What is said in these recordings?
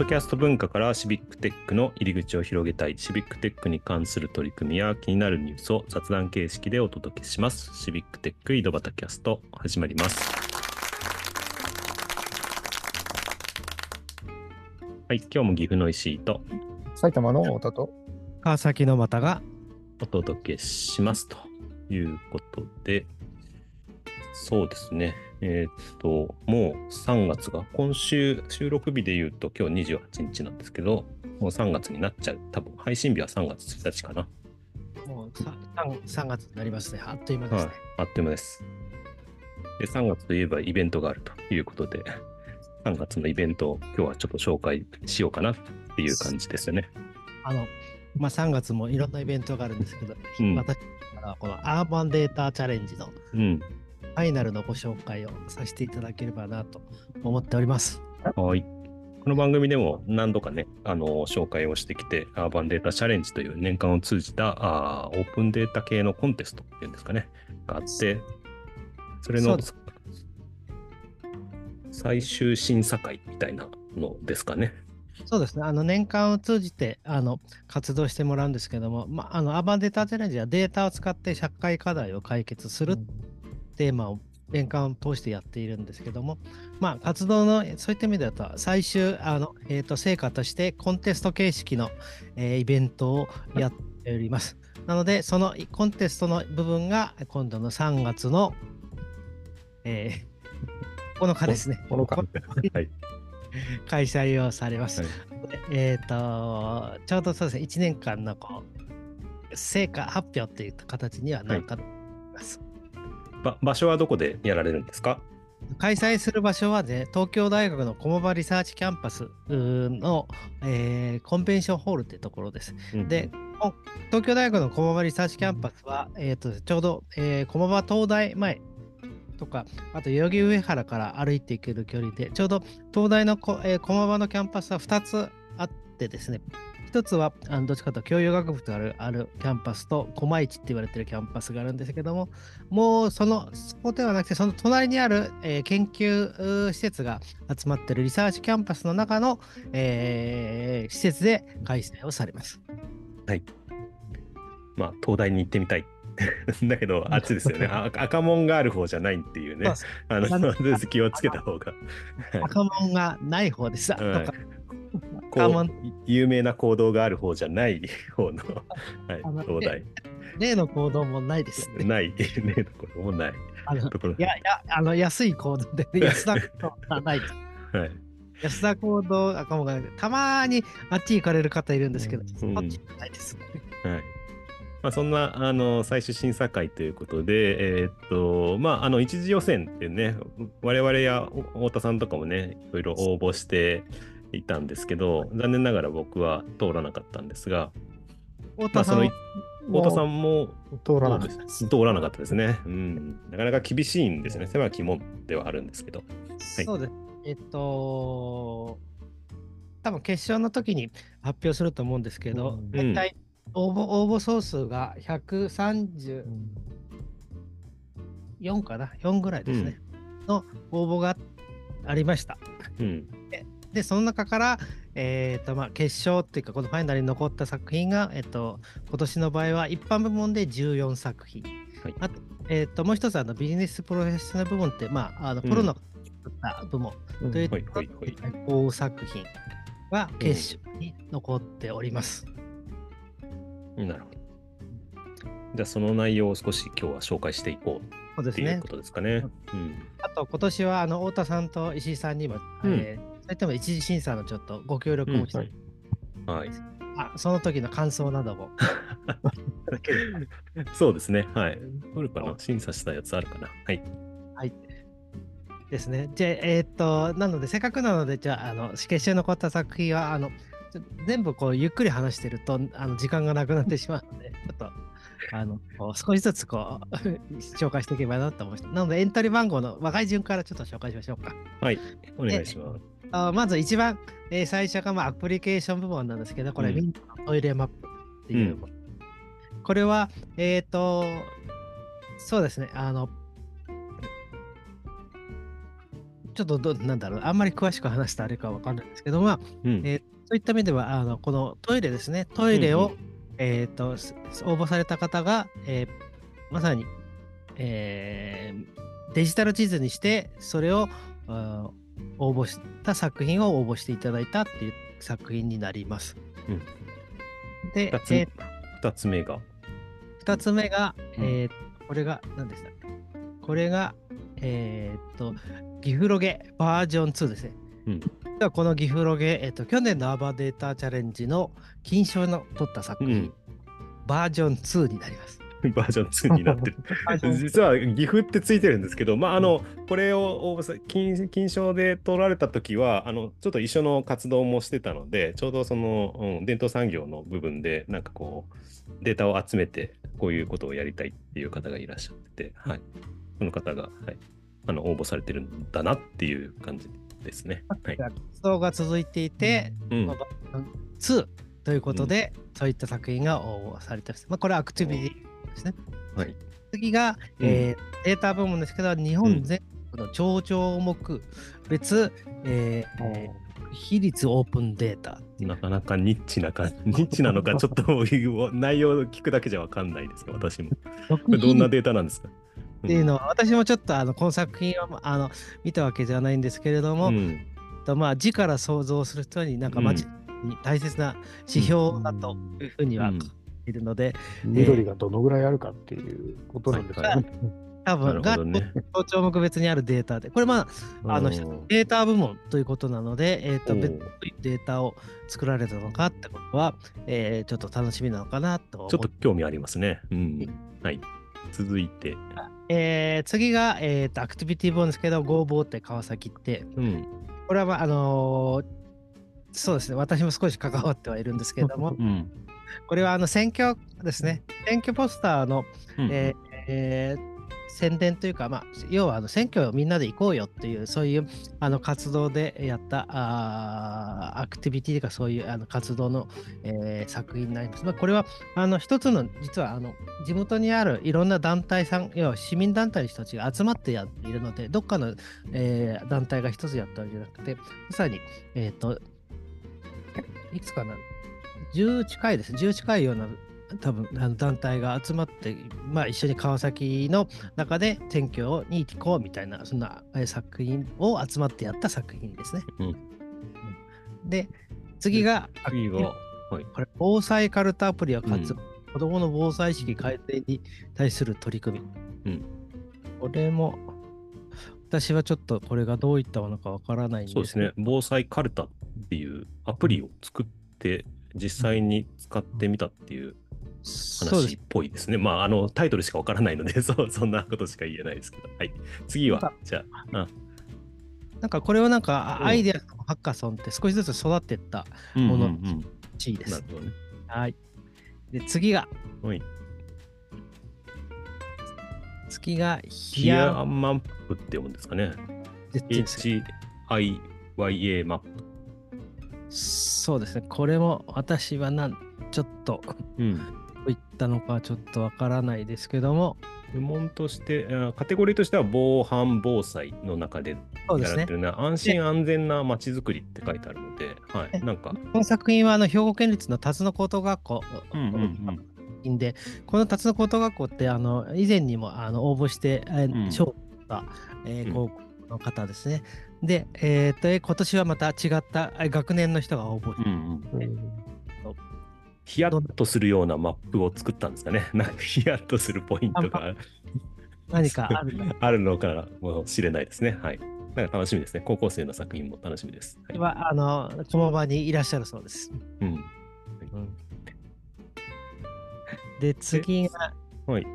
ドキャスト文化からシビックテックの入り口を広げたい、シビックテックに関する取り組みや気になるニュースを雑談形式でお届けします。シビックテック井戸端キャスト始まります。はい、今日も岐阜の石井と埼玉の太田と川崎の又がお届けしますということで、そうですね。えーっと、もう3月が、今週収録日で言うと今日28日なんですけど、もう3月になっちゃう。多分配信日は3月1日かな。もう 3, 3月になりますね。あっという間ですはいね。、あっという間です。で、3月といえばイベントがあるということで、3月のイベントを今日はちょっと紹介しようかなっていう感じですよね。あの、まあ、3月もいろんなイベントがあるんですけど、うん私からはこのアーバンデータチャレンジのフうん。ァイナルのご紹介をさせていただければなと思っております。はい。この番組でも何度かね、あの紹介をしてきて、アーバンデータチャレンジという年間を通じたあーオープンデータ系のコンテストっていうんですかね、があって、それの最終審査会みたいなのですかね。そうですね。あの年間を通じてあの活動してもらうんですけども、まあ、あのアーバンデータチャレンジはデータを使って社会課題を解決するテーマを年間を通してやっているんですけども、まあ、活動のそういった意味では最終あの、えー、と成果としてコンテスト形式の、えーイベントをやっております。なので、そのコンテストの部分が今度の3月の、えー、9日ですね。この間はい。開催をされます。はいえっ、と、ちょうどそうですね、1年間のこう成果発表っていった形にはなるかと思います。ば場所はどこでやられるんですか？開催する場所はね、東京大学の駒場リサーチキャンパスの、えーコンベンションホールってところです。で、こ東京大学の駒場リサーチキャンパスは、えー、とちょうど、えー駒場東大前とか、あと代々木上原から歩いていける距離で、ちょうど東大のこ、えー駒場のキャンパスは2つあってですね、一つはあのどっちかというと教養学部とあるあるキャンパスと駒1って言われてるキャンパスがあるんですけども、もうその、そこではなくて、その隣にある、えー研究施設が集まってるリサーチキャンパスの中の、えー施設で開催をされます。まあ、東大に行ってみたい。だけど、あっちですよね。あ赤門がある方じゃないっていうね。あの、気をつけた方が。はい赤門がない方です。はいこう有名な行動がある方じゃない 方の、はいあの、東大。例の行動もないです、ね。ない、ね、ところもない。あのところいや、いや、あの、安い行動で、安田行動はない。はい。安田行動赤門がないたまにあっち行かれる方いるんですけど、うんあっちないです。はい。まあ、そんなあの最終審査会ということで、えーっと、まあ、あの一次予選っていうね、我々やお太田さんとかもね、いろいろ応募していたんですけど、残念ながら僕は通らなかったんですが、まあ、太田さんはその太田さんも通らなかったです通らなかったですね。うん。なかなか厳しいんですね。狭き門ではあるんですけど。そうです。えっと、多分決勝の時に発表すると思うんですけど、うん大体応募応募総数が134かな、4ぐらいですね、の応募がありました。うん。で、その中から、えっとまあ、決勝っていうか、このファイナルに残った作品が、えっと、今年の場合は一般部門で14作品。はいあと、えっと、もう一つあのビジネスプロフェッショナル部門って、まあ、あのうんコロナが作った部門うんというはいはいはい5作品が決勝に残っております。なるほど。じゃあ、その内容を少し今日は紹介していこうそうですねっていうこ。とですかね。うん。あと、今年はあの太田さんと石井さんにも、うんえーそれとも一次審査のちょっとご協力もして、はい。はい。あその時の感想なども。そうですね。はい。どれかな審査したやつあるかなはい。はい。ですね。じゃあ、えーっと、なので、せっかくなので、じゃあ、あの、決勝に残った作品は、あの、全部こう、ゆっくり話してると、あの、時間がなくなってしまうので、ちょっと、あの、こう少しずつこう、紹介していけばなと思いました。なので、エントリー番号の若い順からちょっと紹介しましょうか。はい。お願いします。あまず一番、えー最初がまあアプリケーション部門なんですけど、これ、うん。みんなのトイレマップっていうも。の。これは、えっ、と、そうですね、あの、ちょっとど、なんだろう、あんまり詳しく話したあれかわかんないんですけど、まあ、うん。えーそういった意味では、あのこのトイレですね、トイレを、うんえー、とす応募された方が、えーまさに、えーデジタル地図にして、それを応募した作品を応募していただいたっていう作品になります。うんで、2つえー二つ目が？2つ目が、うんえーこれが何でしたっけ？これが、えーっと、ギフロゲバージョン2ですね。うんではこのギフロゲ、えーっと、去年のアバデータチャレンジの金賞の取った作品、うんバージョン2になります。バージョン2になってる。バージョン2実は岐阜ってついてるんですけど、まあ、あのこれを金金賞で取られた時はあのちょっと一緒の活動もしてたのでちょうどその、うん、伝統産業の部分でなんかこうデータを集めてこういうことをやりたいっていう方がいらっしゃってて、はい、その方が、はい、あの応募されてるんだなっていう感じですね。はい活動が続いていて、うんまあバージョン2ということで、そういった作品が応募されてます。まあ、これはアクティビティですね。はい。次が、うん。えーデータ部門ですけど、日本全国の超々目別、えーえー比率オープンデータ。なかなかニッチな感じ、ニッチなのか、ちょっと内容を聞くだけじゃわかんないですが、私も。これどんなデータなんですか？っていうのは、私もちょっとあのこの作品をあの見たわけじゃないんですけれども、うん。とまあ、字から想像する人になんか街に大切な指標だというふうにはうん。書いるので、緑がどのぐらいあるかっていうことなんですかね。多分がね。超々目別にあるデータで、これまあ、あのうんデータ部門ということなので、えー、と別にどういうデータを作られたのかってことは、えーちょっと楽しみなのかなと思ちょっと興味ありますね。うん。はい。続いて。えー次が、えー、とアクティビティ本ですけど、ゴーボーって川崎って、うん。これは、まああのーそうですね、私も少し関わってはいるんですけれども、うん。これはあの選挙ですね、選挙ポスターの、うん。えーえー宣伝というか、まあ、要はあの選挙をみんなで行こうよっていう、そういうあの活動でやったあーアクティビティというか、そういうあの活動の、えー作品になります。まあ、これはあの一つの、実はあの地元にあるいろんな団体さん、要は市民団体の人たちが集まってやっているので、どっかの、えー団体が一つやったわけじゃなくて、まさに、えっ、と、いくつかな、10近いです。10近いような多分あの団体が集まって、まあ、一緒に川崎の中で選挙に行こうみたいな、そんなえー作品を集まってやった作品ですね。うんで、次が、次が、はい。これ防災カルタアプリを活用、うん子どもの防災意識改善に対する取り組み。うんこれも、私はちょっとこれがどういったものかわからないんですそうですね。防災カルタっていうアプリを作って、実際に使ってみたっていう話っぽいですね。まあ、あの、タイトルしかわからないので、そうそんなことしか言えないですけど。はい。次は、じゃあ、あなんかこれはなんかうんアイデアのハッカソンって少しずつ育っていったうんものらしいです。はい。で、次が、はい。次がヒヒアアマップって読むんですかね HIYA マップ。そうですね。これも私はなんちょっとどうん。ういったのかちょっとわからないですけども、部門として、あカテゴリーとしては防犯防災の中でやられて。るね。安心安全な街づくりって書いてあるので、はい。なんか、この作品はあの兵庫県立の辰野高等学校うんうんうん品で、この辰野高等学校ってあの以前にもあの応募して、賞を取った、え高校の方ですね。で、えーと、え今年はまた違ったえー学年の人が応募して、うんうん。うんヒヤッとするようなマップを作ったんですかね。なんかヒヤッとするポイントが何かあるの？あるのかもしれないですね。はい。なんか楽しみですね。高校生の作品も楽しみです。はい。はあの駒場にいらっしゃるそうです。うん。で、次が、はい。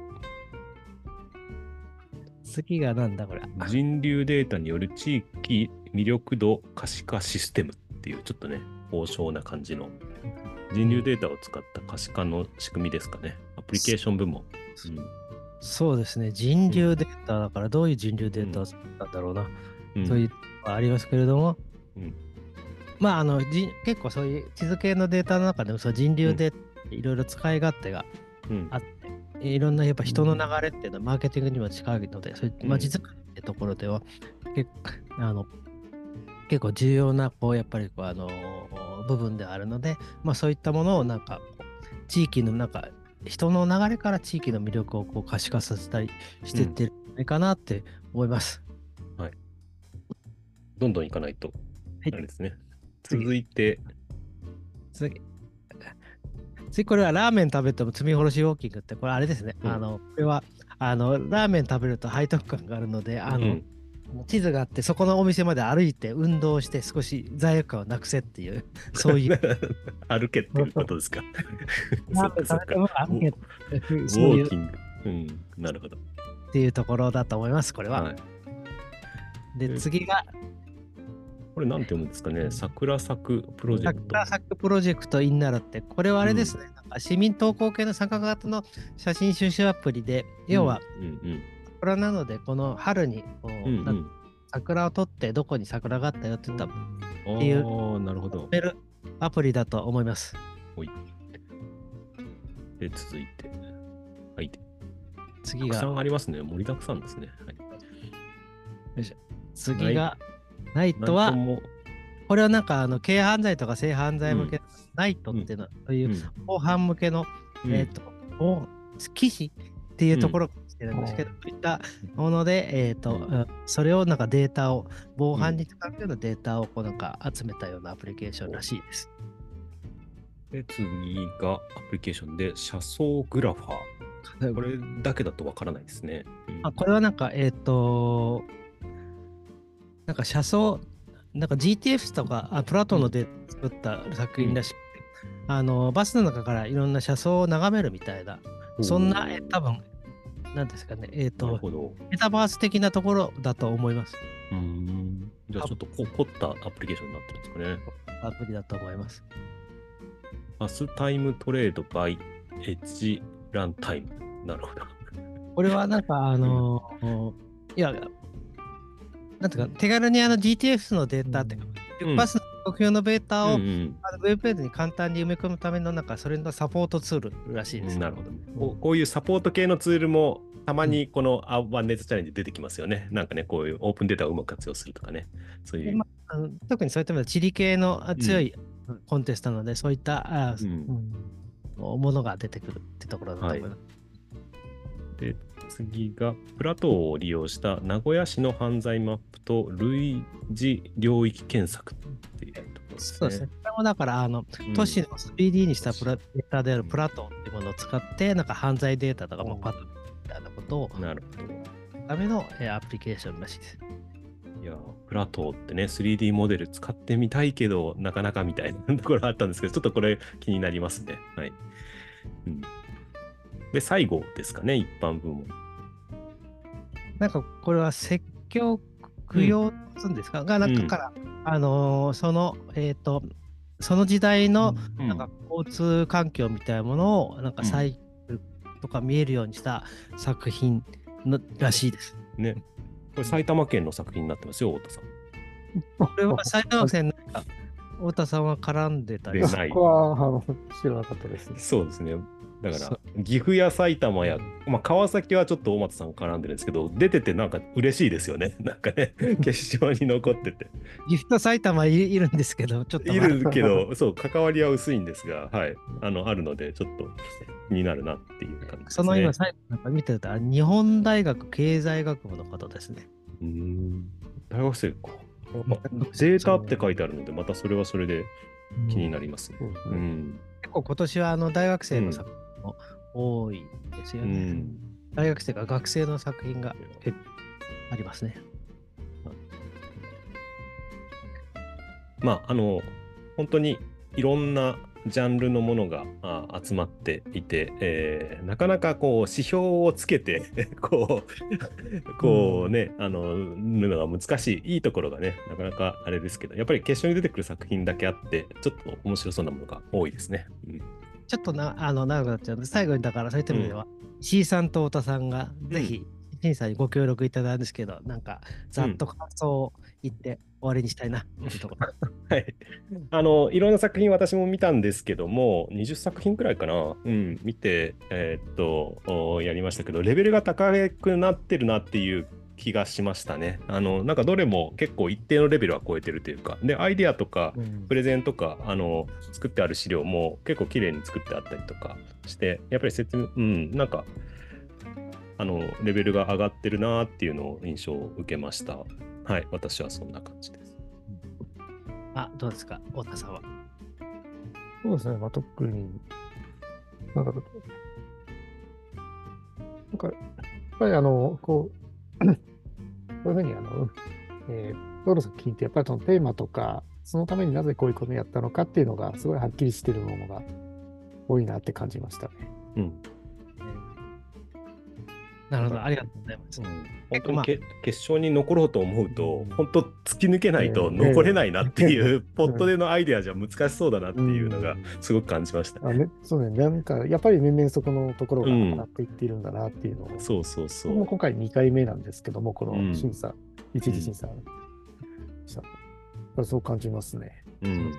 次がなんだこれ。人流データによる地域魅力度可視化システムっていうちょっとね、高尚な感じの。人流データを使った可視化の仕組みですかね。アプリケーション部門。そうですね、人流データだから、どういう人流データを使ったんだろうな、うん。というのがありますけれども、うん。まああのじ、結構そういう地図系のデータの中でも、そう人流データいろいろ使い勝手がうん。あって、えいろんなやっぱ人の流れっていうのはマーケティングにも近いので、そういう街づくりってところでは、結あの結構重要なこうやっぱりこうあの部分であるので、まあ、そういったものをなんか地域の中人の流れから地域の魅力をこう可視化させたりしていってるんじゃないかなって思います。はい。どんどん行かないと、はいあれですね。次続いて、次次これはラーメン食べても積み殺しウォーキングってこれあれですね、うんあのこれはあのラーメン食べると背徳感があるのであの、うん地図があってそこのお店まで歩いて運動して少し罪悪感をなくせっていう そういう歩けっていうことですか？そかそっか。ウォーキング。うん、なるほど。っていうところだと思いますこれは。はい。で次がこれなんて読むんですかね？桜咲くプロジェクト。桜咲くプロジェクトインナラってこれはあれですね、なんか市民投稿系の参加型の写真収集アプリで要はうんうん桜なのでこの春にこう、うんうんな桜を撮ってどこに桜があったよって言ったうん。っていうなるほど。アプリだと思います。で、続いて。はい。た次くさが、んありますね。盛りだくさんですね。はい。次が、ナイトはこれはなんかあの軽犯罪とか性犯罪向け、ナイトっていうのは、そういううん後半向けの、うん。えっ、と、お騎士っていうところかもしれないんですけど、そういったもので、えっ、と、うん。うんそれをなんかデータを、防犯に使うようなデータをこうなんか集めたようなアプリケーションらしいです。で、次がアプリケーションで車窓グラファー。これだけだとわからないですね。うん。あこれはなんか、えっ、と、なんか車窓、なんか GTF とか、あプラトンので作った作品らしくて、あの、バスの中からいろんな車窓を眺めるみたいな、そんな、え多分なんですかね、えっ、なると。メタバース的なところだと思います。うーん。じゃあちょっとこ凝ったアプリケーションになってるんですかね。アプリだと思います。バスタイムトレードバイエッジランタイム。なるほど。これはなんか、あのいや、なんていうか、手軽にあの GTF のデータっていうか、うんバスの国用のデータを、うんうんあのウェブページに簡単に埋め込むためのなんかそれのサポートツールらしいです。なるほどねこう。こういうサポート系のツールもたまにこのアワンネットチャレンジ出てきますよね。なんかね、こういうオープンデータをうまく活用するとかね。そういう。でまあの特にそういった意味では地理系のあ強いコンテストなので、そういったあ、うんうんものが出てくるってところだと思います。で、次がプラトーを利用した名古屋市の犯罪マップと類似領域検索っていうところですね。そうですね。これもだから、あの、うん都市の 3D にしたプラデータであるプラトンっていうものを使って、なんか犯罪データとかもパッとみたいなことをなるほど。ためのえーアプリケーションらしいです。いやー、プラトーってね、3D モデル使ってみたいけど、なかなかみたいなところあったんですけど、ちょっとこれ気になりますね。はい。うん、で、最後ですかね、一般部門。なんかこれは説教供養するんですか、が、なんかから、あのーその、えっ、と、その時代のうんなんか交通環境みたいなものをなんかうんサイクルとか見えるようにした作品のらしいです。ね。これ埼玉県の作品になってますよ、太田さん。これは埼玉県なんか太田さんは絡んでたりそでないこは知らなかったですね。そうですね。だかそら、岐阜や埼玉や、まあ、川崎はちょっと大松さん絡んでるんですけど、出ててなんか嬉しいですよね。なんかね、決勝に残ってて。岐阜と埼玉いいるんですけど、ちょっといるけど、そう、関わりは薄いんですが、はい。あの、あるので、ちょっと気になるなっていう感じですね。その今、最後なんか見てた日本大学経済学部の方ですね。うーん。大学生か。あデータって書いてあるので、またそれはそれで気になりますね。そうですねうん。結構今年はあの大学生の作品も多いですようね。ん。大学生が学生の作品がありますね。まあ、あの、本当にいろんなジャンルのものがあ集まっていて、えーなかなかこう指標をつけて こうこうね、あの塗るのが難しいいいところがねなかなかあれですけどやっぱり決勝に出てくる作品だけあってちょっと面白そうなものが多いですね。うんちょっとなあの長くなっちゃうので、最後にだからそういった意味では、石井さんと太田さんがぜひ審査にご協力いただいたんですけど、なんか、ざっと感想を言って終わりにしたいな、うところ。はい。あの、いろんな作品私も見たんですけども、20作品くらいかな、うん、見て、えー、っと、やりましたけど、レベルが高くなってるなっていう気がしましたね。あの、なんかどれも結構一定のレベルは超えてるというか、で、アイデアとか、プレゼンとか、あの、作ってある資料も結構綺麗に作ってあったりとかして、やっぱり説明、うん、なんか、あの、レベルが上がってるなっていうのを印象を受けました。はい、私はそんな感じです。あ、どうですか、太田さんは？そうですね、まあ、特に、なんだろう。なんか、やっぱりあの、こう、こういうふうにあの、えー、ロ作品ってやっぱりそのテーマとか、そのためになぜこういうことをやったのかっていうのがすごいはっきりしてるものが多いなって感じましたね。うん。なるほど、ありがとうございます。うん。本当に決勝に残ろうと思うと、本当突き抜けないと残れないなっていう、ポットでのアイデアじゃ難しそうだなっていうのがすごく感じました、ね、あねそうね、なんかやっぱり年々そこのところが上がっていっているんだなっていうのを、うん、そうそう。そう。も今回2回目なんですけども、この審査、うん、一次審査、うん、そう感じますね。うん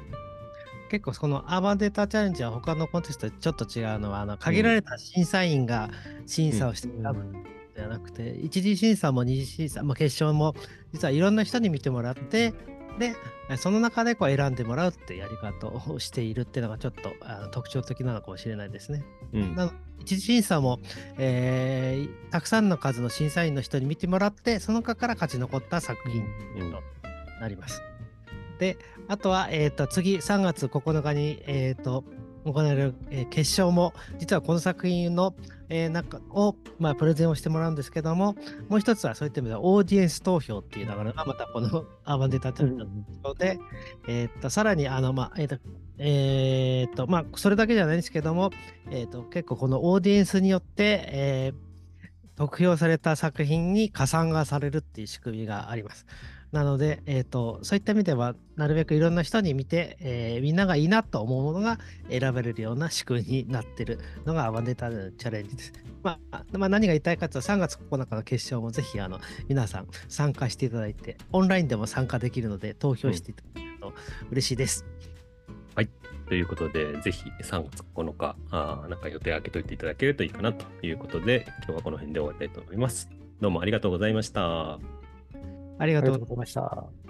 結構そのアーバンデータチャレンジは他のコンテストとちょっと違うのはあの限られた審査員が審査をして選ぶではなくて、一次審査も二次審査、まあ、決勝も実はいろんな人に見てもらってでその中でこう選んでもらうってやり方をしているっていうのがちょっとあの特徴的なのかもしれないですね。うん、な一次審査も、えー、たくさんの数の審査員の人に見てもらってその中から勝ち残った作品となります。うん、であとは、えーと、次3月9日に、えーと、行われる、えー、決勝も実はこの作品の、えー、中を、まあ、プレゼンをしてもらうんですけどももう一つはそういった意味ではオーディエンス投票っていう流れがまたこのアーバンデータチャレンジので、えー、とさらにあの、まあえーとえーとまあ、それだけじゃないんですけども、えー、と結構このオーディエンスによって、えー、得票された作品に加算がされるっていう仕組みがあります。なので、えーと、そういった意味では、なるべくいろんな人に見て、えー、みんながいいなと思うものが選べれるような仕組みになっているのがアバンデータのチャレンジです。まあ、まあ、何が言いたいかというと、3月9日の決勝もぜひあの皆さん参加していただいて、オンラインでも参加できるので、投票していただけると嬉しいです。うん、はい。ということで、ぜひ3月9日、あなんか予定開けといていただけるといいかなということで、今日はこの辺で終わりたいと思います。どうもありがとうございました。ありがとうございました。